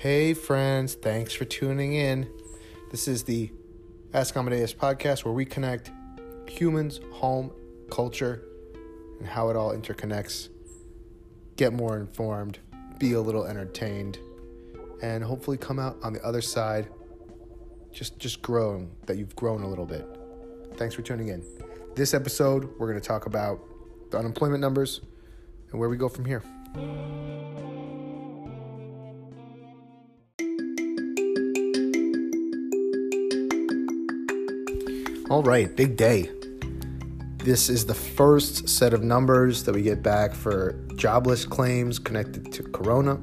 Hey, friends, thanks for tuning in. This is the Ask Amadeus podcast where we connect humans, home, culture, and how it all interconnects. Get more informed, be a little entertained, and hopefully come out on the other side just just growing that you've grown a little bit. Thanks for tuning in. This episode, we're going to talk about the unemployment numbers and where we go from here. All right, big day. This is the first set of numbers that we get back for jobless claims connected to Corona,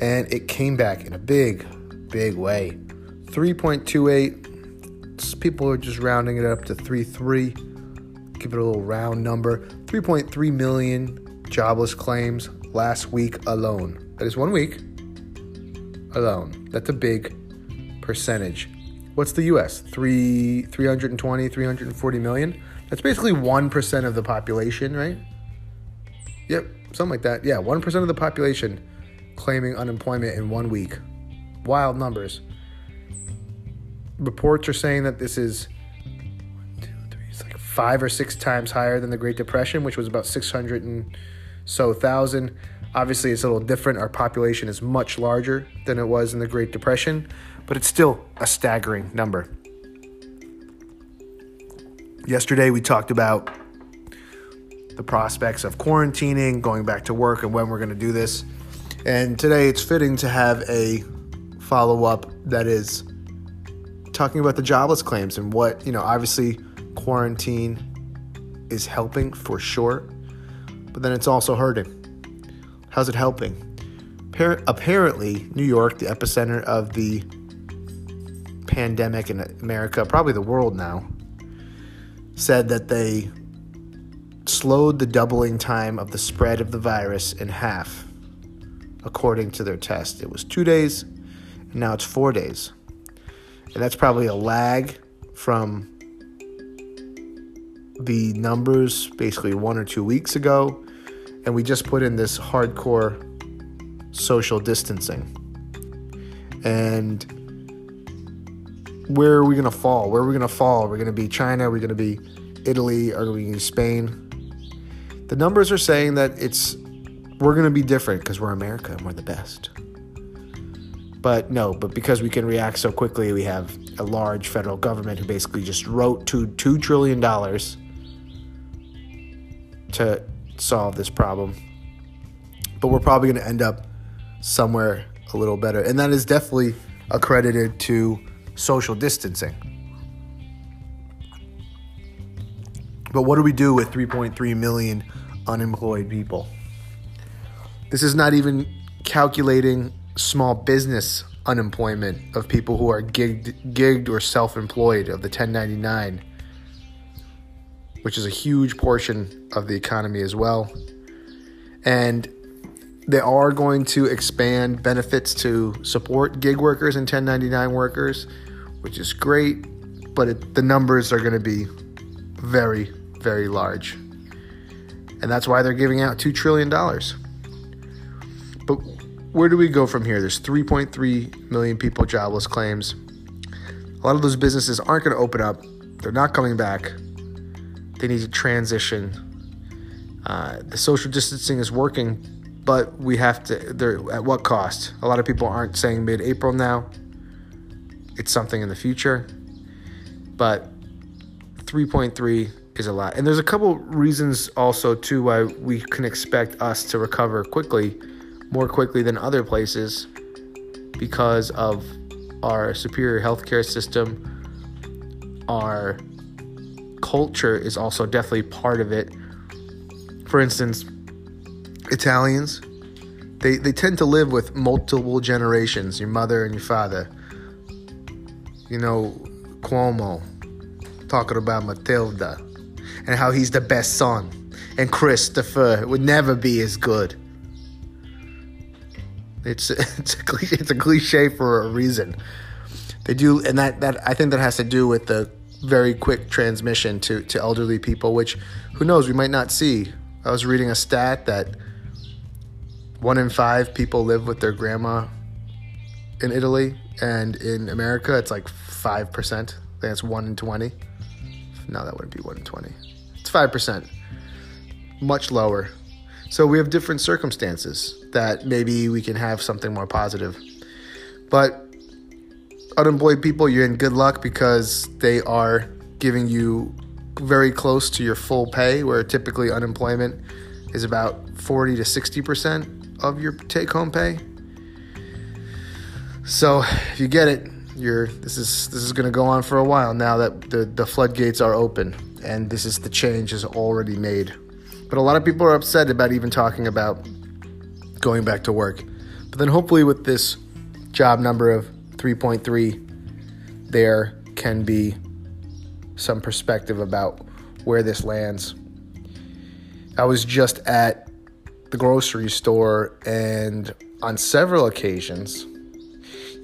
and it came back in a big, big way. 3.28. People are just rounding it up to 3.3. Give it a little round number. 3.3 million jobless claims last week alone. That is one week alone. That's a big percentage. What's the US? Three, 320, 340 million? That's basically 1% of the population, right? Yep, something like that. Yeah, 1% of the population claiming unemployment in one week. Wild numbers. Reports are saying that this is like five or six times higher than the Great Depression, which was about 600 and so thousand. Obviously, it's a little different. Our population is much larger than it was in the Great Depression, but it's still a staggering number. Yesterday, we talked about the prospects of quarantining, going back to work, and when we're going to do this. And today, it's fitting to have a follow up that is talking about the jobless claims and what, you know, obviously, quarantine is helping for sure, but then it's also hurting. How's it helping? Apparently, New York, the epicenter of the pandemic in America, probably the world now, said that they slowed the doubling time of the spread of the virus in half, according to their test. It was two days, and now it's four days. And that's probably a lag from the numbers basically one or two weeks ago. And we just put in this hardcore social distancing. And where are we going to fall? Where are we going to fall? We're we going to be China? We're we going to be Italy? Are we going to be Spain? The numbers are saying that it's we're going to be different because we're America and we're the best. But no, but because we can react so quickly, we have a large federal government who basically just wrote to $2 trillion to solve this problem. But we're probably going to end up somewhere a little better. And that is definitely accredited to social distancing. But what do we do with 3.3 million unemployed people? This is not even calculating small business unemployment of people who are gigged, gigged or self employed of the 1099, which is a huge portion of the economy as well. And they are going to expand benefits to support gig workers and 1099 workers, which is great, but it, the numbers are going to be very, very large. And that's why they're giving out $2 trillion. But where do we go from here? There's 3.3 million people jobless claims. A lot of those businesses aren't going to open up, they're not coming back. They need to transition. Uh, the social distancing is working, but we have to. There at what cost? A lot of people aren't saying mid-April now. It's something in the future, but 3.3 is a lot. And there's a couple reasons also too why we can expect us to recover quickly, more quickly than other places, because of our superior healthcare system. Our culture is also definitely part of it. For instance, Italians, they, they tend to live with multiple generations your mother and your father. You know, Cuomo talking about Matilda and how he's the best son, and Christopher would never be as good. It's it's a cliche, it's a cliche for a reason. They do, and that that I think that has to do with the very quick transmission to to elderly people, which who knows we might not see. I was reading a stat that one in five people live with their grandma in Italy, and in America, it's like 5%. I think it's 1 in 20. No, that wouldn't be 1 in 20. It's 5%. Much lower. So we have different circumstances that maybe we can have something more positive. But unemployed people, you're in good luck because they are giving you very close to your full pay, where typically unemployment is about 40 to 60% of your take home pay. So if you get it, you're this is this is going to go on for a while now that the the floodgates are open and this is the change is already made. But a lot of people are upset about even talking about going back to work. But then hopefully with this job number of 3.3 there can be some perspective about where this lands. I was just at the grocery store and on several occasions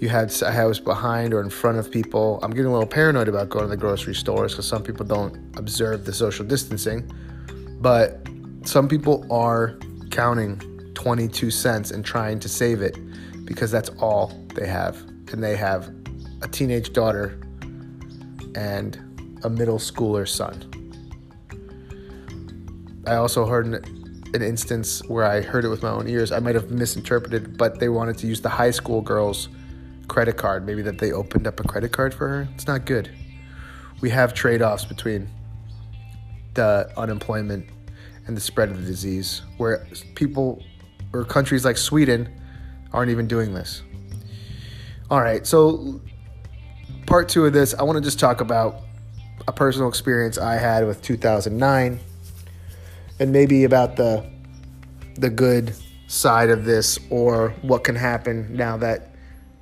you had I was behind or in front of people. I'm getting a little paranoid about going to the grocery stores because some people don't observe the social distancing, but some people are counting 22 cents and trying to save it because that's all they have, and they have a teenage daughter and a middle schooler son. I also heard an, an instance where I heard it with my own ears. I might have misinterpreted, but they wanted to use the high school girls credit card, maybe that they opened up a credit card for her. It's not good. We have trade offs between the unemployment and the spread of the disease, where people or countries like Sweden aren't even doing this. All right, so part two of this, I want to just talk about a personal experience I had with 2009 and maybe about the the good side of this or what can happen now that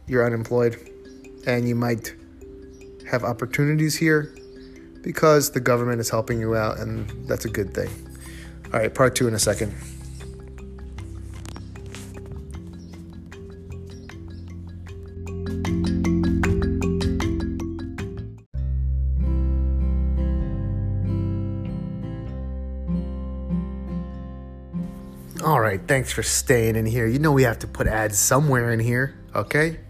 you're unemployed and you might have opportunities here because the government is helping you out, and that's a good thing. All right, part two in a second. Thanks for staying in here. You know we have to put ads somewhere in here, okay?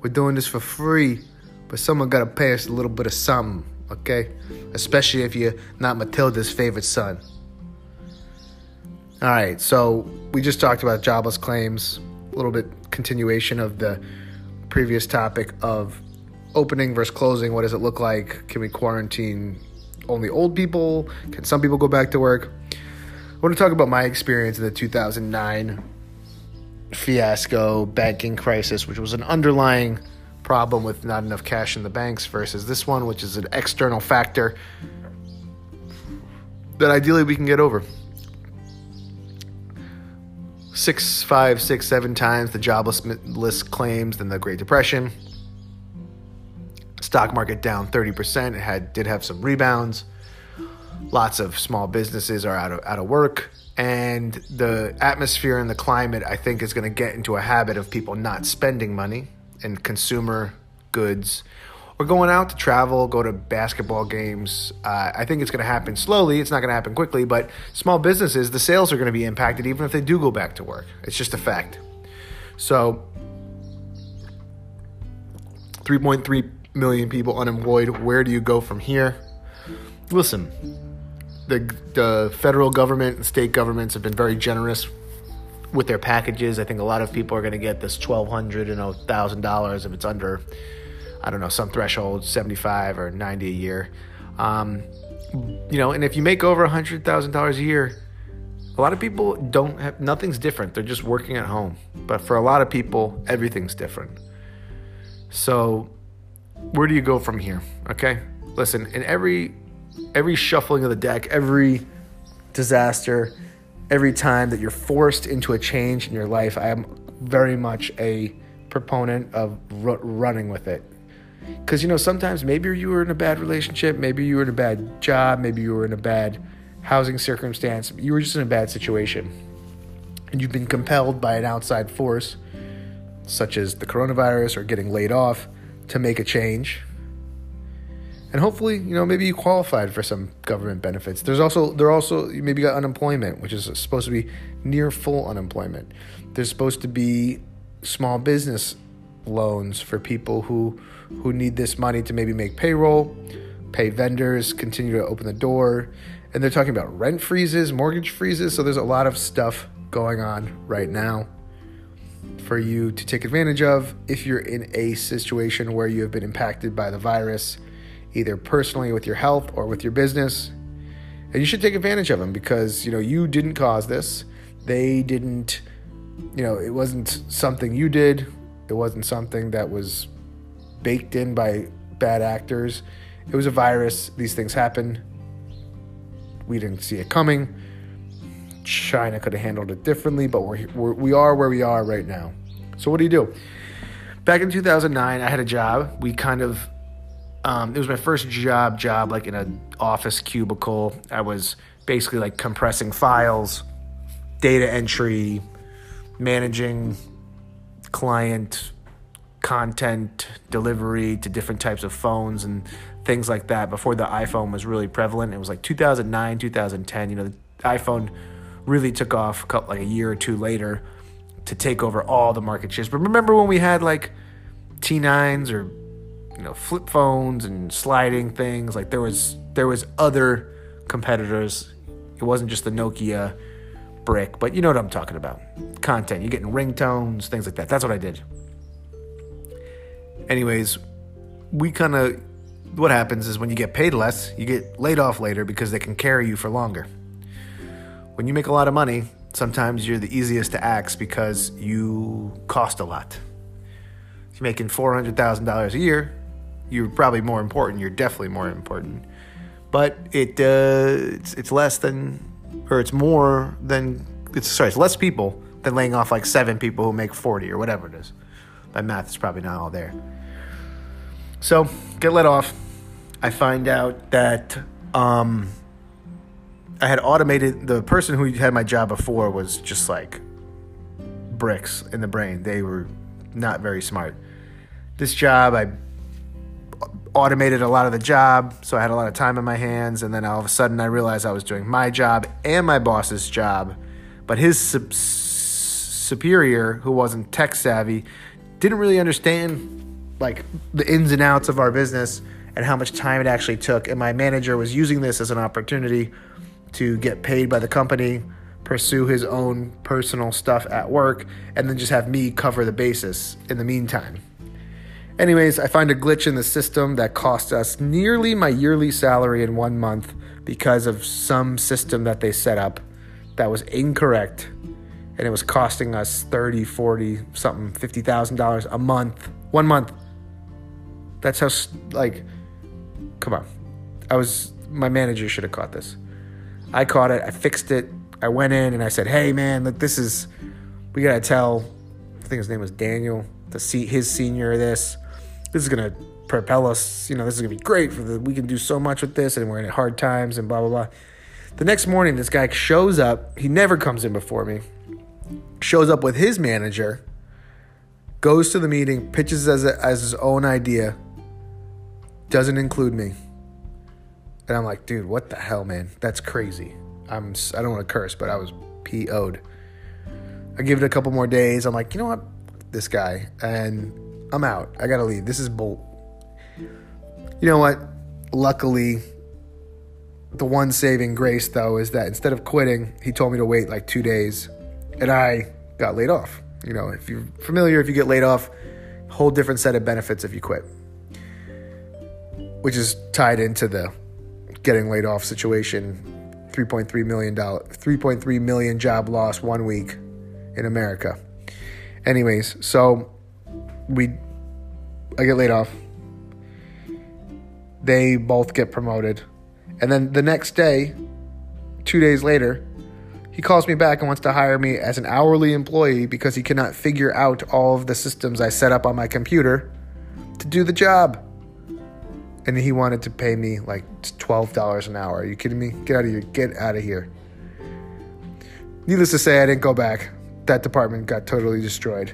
We're doing this for free, but someone gotta pay us a little bit of something, okay? Especially if you're not Matilda's favorite son. All right, so we just talked about jobless claims, a little bit continuation of the previous topic of opening versus closing. What does it look like? Can we quarantine only old people? Can some people go back to work? Want to talk about my experience in the 2009 fiasco banking crisis, which was an underlying problem with not enough cash in the banks, versus this one, which is an external factor that ideally we can get over. Six, five, six, seven times the jobless list claims than the Great Depression. Stock market down 30%. It had did have some rebounds. Lots of small businesses are out of out of work and the atmosphere and the climate i think is going to get into a habit of people not spending money and consumer goods or going out to travel go to basketball games. Uh, i think it's going to happen slowly. It's not going to happen quickly but small businesses the sales are going to be impacted even if they do go back to work. It's just a fact. So 3.3 million people unemployed. Where do you go from here? Listen the, the federal government and state governments have been very generous with their packages. I think a lot of people are going to get this twelve hundred and thousand dollars if it's under, I don't know, some threshold, seventy five or ninety a year. Um, you know, and if you make over a hundred thousand dollars a year, a lot of people don't have nothing's different. They're just working at home. But for a lot of people, everything's different. So, where do you go from here? Okay, listen. In every every shuffling of the deck, every disaster, every time that you're forced into a change in your life, I am very much a proponent of r- running with it. Because, you know, sometimes maybe you were in a bad relationship, maybe you were in a bad job, maybe you were in a bad housing circumstance, you were just in a bad situation. And you've been compelled by an outside force, such as the coronavirus or getting laid off, to make a change and hopefully, you know, maybe you qualified for some government benefits. There's also there also maybe got unemployment, which is supposed to be near full unemployment. There's supposed to be small business loans for people who who need this money to maybe make payroll, pay vendors, continue to open the door, and they're talking about rent freezes, mortgage freezes. So there's a lot of stuff going on right now for you to take advantage of if you're in a situation where you have been impacted by the virus, either personally with your health or with your business. And you should take advantage of them because, you know, you didn't cause this. They didn't, you know, it wasn't something you did. It wasn't something that was baked in by bad actors. It was a virus. These things happen. We didn't see it coming. China could have handled it differently, but we're, we're we are where we are right now. So what do you do? Back in 2009, I had a job. We kind of um, it was my first job job like in an office cubicle. I was basically like compressing files, data entry, managing client content delivery to different types of phones and things like that before the iPhone was really prevalent. It was like 2009, 2010. You know, the iPhone really took off like a year or two later to take over all the market shares. But remember when we had like T9s or you know flip phones and sliding things? Like there was there was other competitors. It wasn't just the Nokia brick, but you know what I'm talking about. Content. You're getting ringtones, things like that. That's what I did. Anyways, we kind of what happens is when you get paid less, you get laid off later because they can carry you for longer when you make a lot of money, sometimes you're the easiest to axe because you cost a lot. If you're making $400,000 a year, you're probably more important. You're definitely more important. But it uh, it's, it's less than, or it's more than, it's sorry, it's less people than laying off like seven people who make 40 or whatever it is. My math is probably not all there. So get let off. I find out that um, I had automated the person who had my job before was just like bricks in the brain. They were not very smart. This job, I automated a lot of the job, so I had a lot of time in my hands. And then all of a sudden, I realized I was doing my job and my boss's job, but his sub- superior, who wasn't tech savvy, didn't really understand like the ins and outs of our business and how much time it actually took. And my manager was using this as an opportunity to get paid by the company, pursue his own personal stuff at work, and then just have me cover the basis in the meantime. Anyways, I find a glitch in the system that cost us nearly my yearly salary in one month because of some system that they set up that was incorrect and it was costing us 30 40 something $50000 a month one month that's how like come on i was my manager should have caught this I caught it. I fixed it. I went in and I said, "Hey, man, look, this is we gotta tell." I think his name was Daniel, the his senior. This this is gonna propel us. You know, this is gonna be great for the. We can do so much with this, and we're in hard times and blah blah blah. The next morning, this guy shows up. He never comes in before me. Shows up with his manager. Goes to the meeting, pitches as a, as his own idea. Doesn't include me. And I'm like, dude, what the hell, man? That's crazy. I'm I don't want to curse, but I was PO'd. I give it a couple more days. I'm like, you know what? This guy. And I'm out. I gotta leave. This is bull. You know what? Luckily, the one saving grace though is that instead of quitting, he told me to wait like two days, and I got laid off. You know, if you're familiar, if you get laid off, whole different set of benefits if you quit, which is tied into the getting laid off situation, 3.3 million dollar 3.3 million job loss one week in America. Anyways, so we I get laid off. They both get promoted. And then the next day, 2 days later, he calls me back and wants to hire me as an hourly employee because he cannot figure out all of the systems I set up on my computer to do the job and he wanted to pay me like twelve dollars an hour. Are you kidding me? Get out of here! Get out of here! Needless to say, I didn't go back. That department got totally destroyed.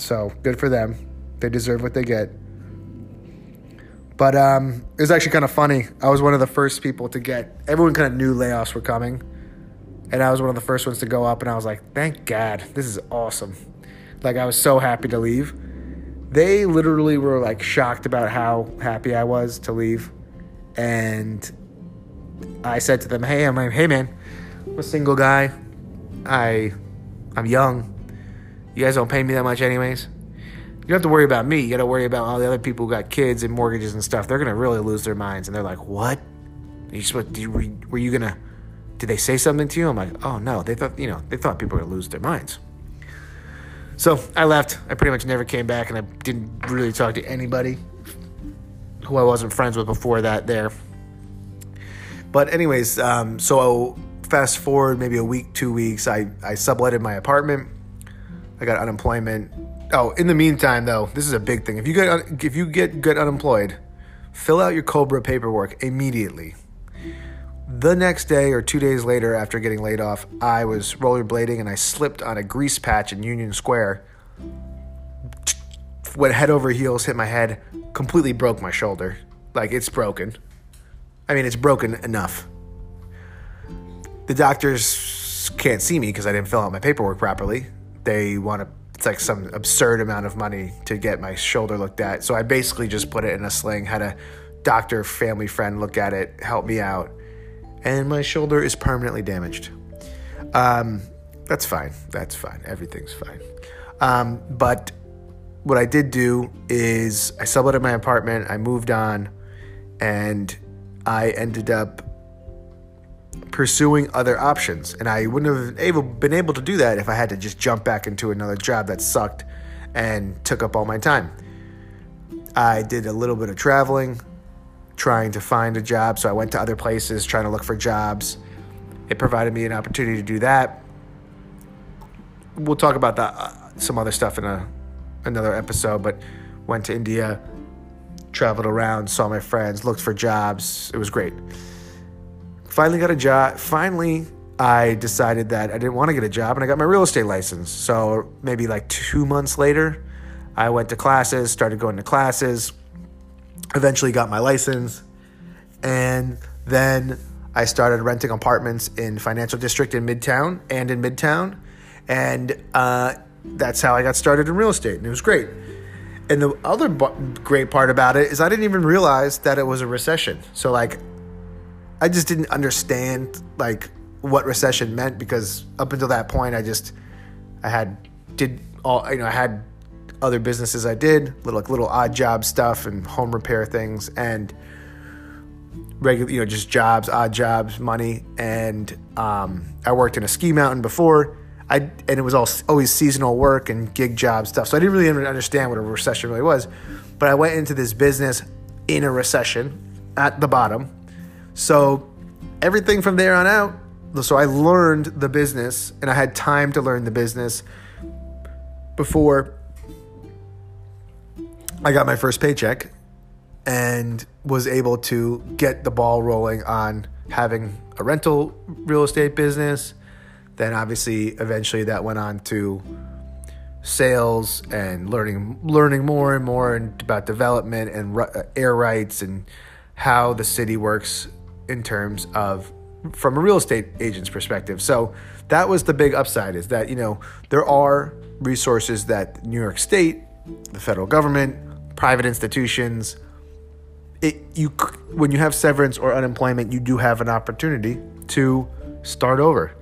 So good for them. They deserve what they get. But um, it was actually kind of funny. I was one of the first people to get. Everyone kind of knew layoffs were coming, and I was one of the first ones to go up. And I was like, "Thank God, this is awesome!" Like I was so happy to leave. they literally were like shocked about how happy I was to leave. And I said to them, "Hey, I'm hey man, I'm a single guy. I I'm young. You guys don't pay me that much anyways. You don't have to worry about me. You got to worry about all the other people who got kids and mortgages and stuff. They're to really lose their minds and they're like, "What? You supposed you, were, you to did they say something to you?" I'm like, "Oh no, they thought, you know, they thought people were to lose their minds." So I left. I pretty much never came back, and I didn't really talk to anybody who I wasn't friends with before that there. But anyways, um, so fast forward maybe a week, two weeks, I, I subletted my apartment. I got unemployment. Oh, in the meantime, though, this is a big thing. If you get if you get get unemployed, fill out your COBRA paperwork immediately. The next day or two days later, after getting laid off, I was rollerblading and I slipped on a grease patch in Union Square. Went head over heels, hit my head, completely broke my shoulder. Like it's broken. I mean, it's broken enough. The doctors can't see me because I didn't fill out my paperwork properly. They want to, it's like some absurd amount of money to get my shoulder looked at. So I basically just put it in a sling, had a doctor, family friend look at it, help me out and my shoulder is permanently damaged. Um, that's fine. That's fine. Everything's fine. Um, but what I did do is I subletted my apartment, I moved on, and I ended up pursuing other options. And I wouldn't have been able, been able to do that if I had to just jump back into another job that sucked and took up all my time. I did a little bit of traveling trying to find a job. So I went to other places trying to look for jobs. It provided me an opportunity to do that. We'll talk about that, uh, some other stuff in a another episode. But went to India, traveled around, saw my friends, looked for jobs. It was great. Finally got a job. Finally, I decided that I didn't want to get a job, and I got my real estate license. So maybe like two months later, I went to classes, started going to classes eventually got my license and then I started renting apartments in Financial District in Midtown and in Midtown, and uh, that's how I got started in real estate, and it was great. And the other great part about it is I didn't even realize that it was a recession. So like, I just didn't understand like what recession meant because up until that point, I just I had did all you know I had other businesses I did, little like little odd job stuff and home repair things and regular, you know, just jobs, odd jobs, money. And um, I worked in a ski mountain before. I and it was all always seasonal work and gig job stuff. So I didn't really understand what a recession really was. But I went into this business in a recession at the bottom. So everything from there on out. So I learned the business and I had time to learn the business before I got my first paycheck and was able to get the ball rolling on having a rental real estate business. Then obviously eventually that went on to sales and learning learning more and more about development and uh, air rights and how the city works in terms of from a real estate agent's perspective. So that was the big upside is that you know there are resources that New York State, the federal government, private institutions, it you when you have severance or unemployment, you do have an opportunity to start over.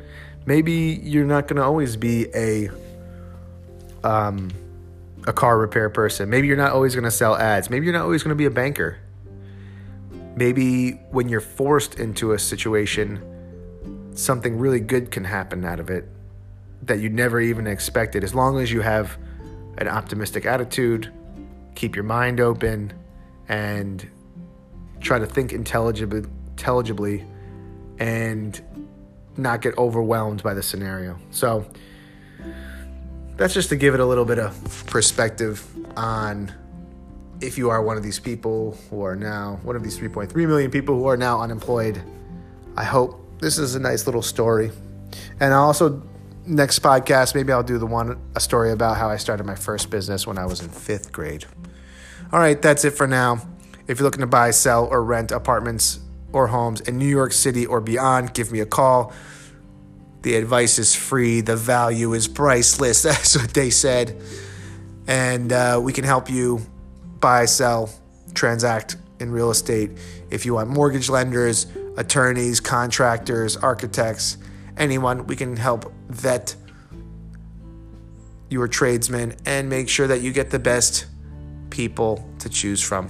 Maybe you're not going to always be a um, a car repair person. Maybe you're not always going to sell ads. Maybe you're not always going to be a banker. Maybe when you're forced into a situation, something really good can happen out of it that you never even expected. As long as you have an optimistic attitude, keep your mind open and try to think intelligibly, intelligibly and not get overwhelmed by the scenario. So that's just to give it a little bit of perspective on if you are one of these people who are now one of these 3.3 million people who are now unemployed. I hope this is a nice little story. And I also next podcast maybe I'll do the one a story about how I started my first business when I was in 5th grade. All right, that's it for now. If you're looking to buy, sell, or rent apartments or homes in New York City or beyond, give me a call. The advice is free, the value is priceless. That's what they said. and uh, we can help you buy, sell, transact in real estate. If you want mortgage lenders, attorneys, contractors, architects, anyone, we can help vet your tradesmen and make sure that you get the best people to choose from.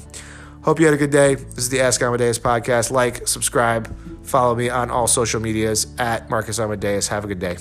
Hope you had a good day. This is the Ask Amadeus podcast. Like, subscribe, follow me on all social medias at Marcus Amadeus. Have a good day.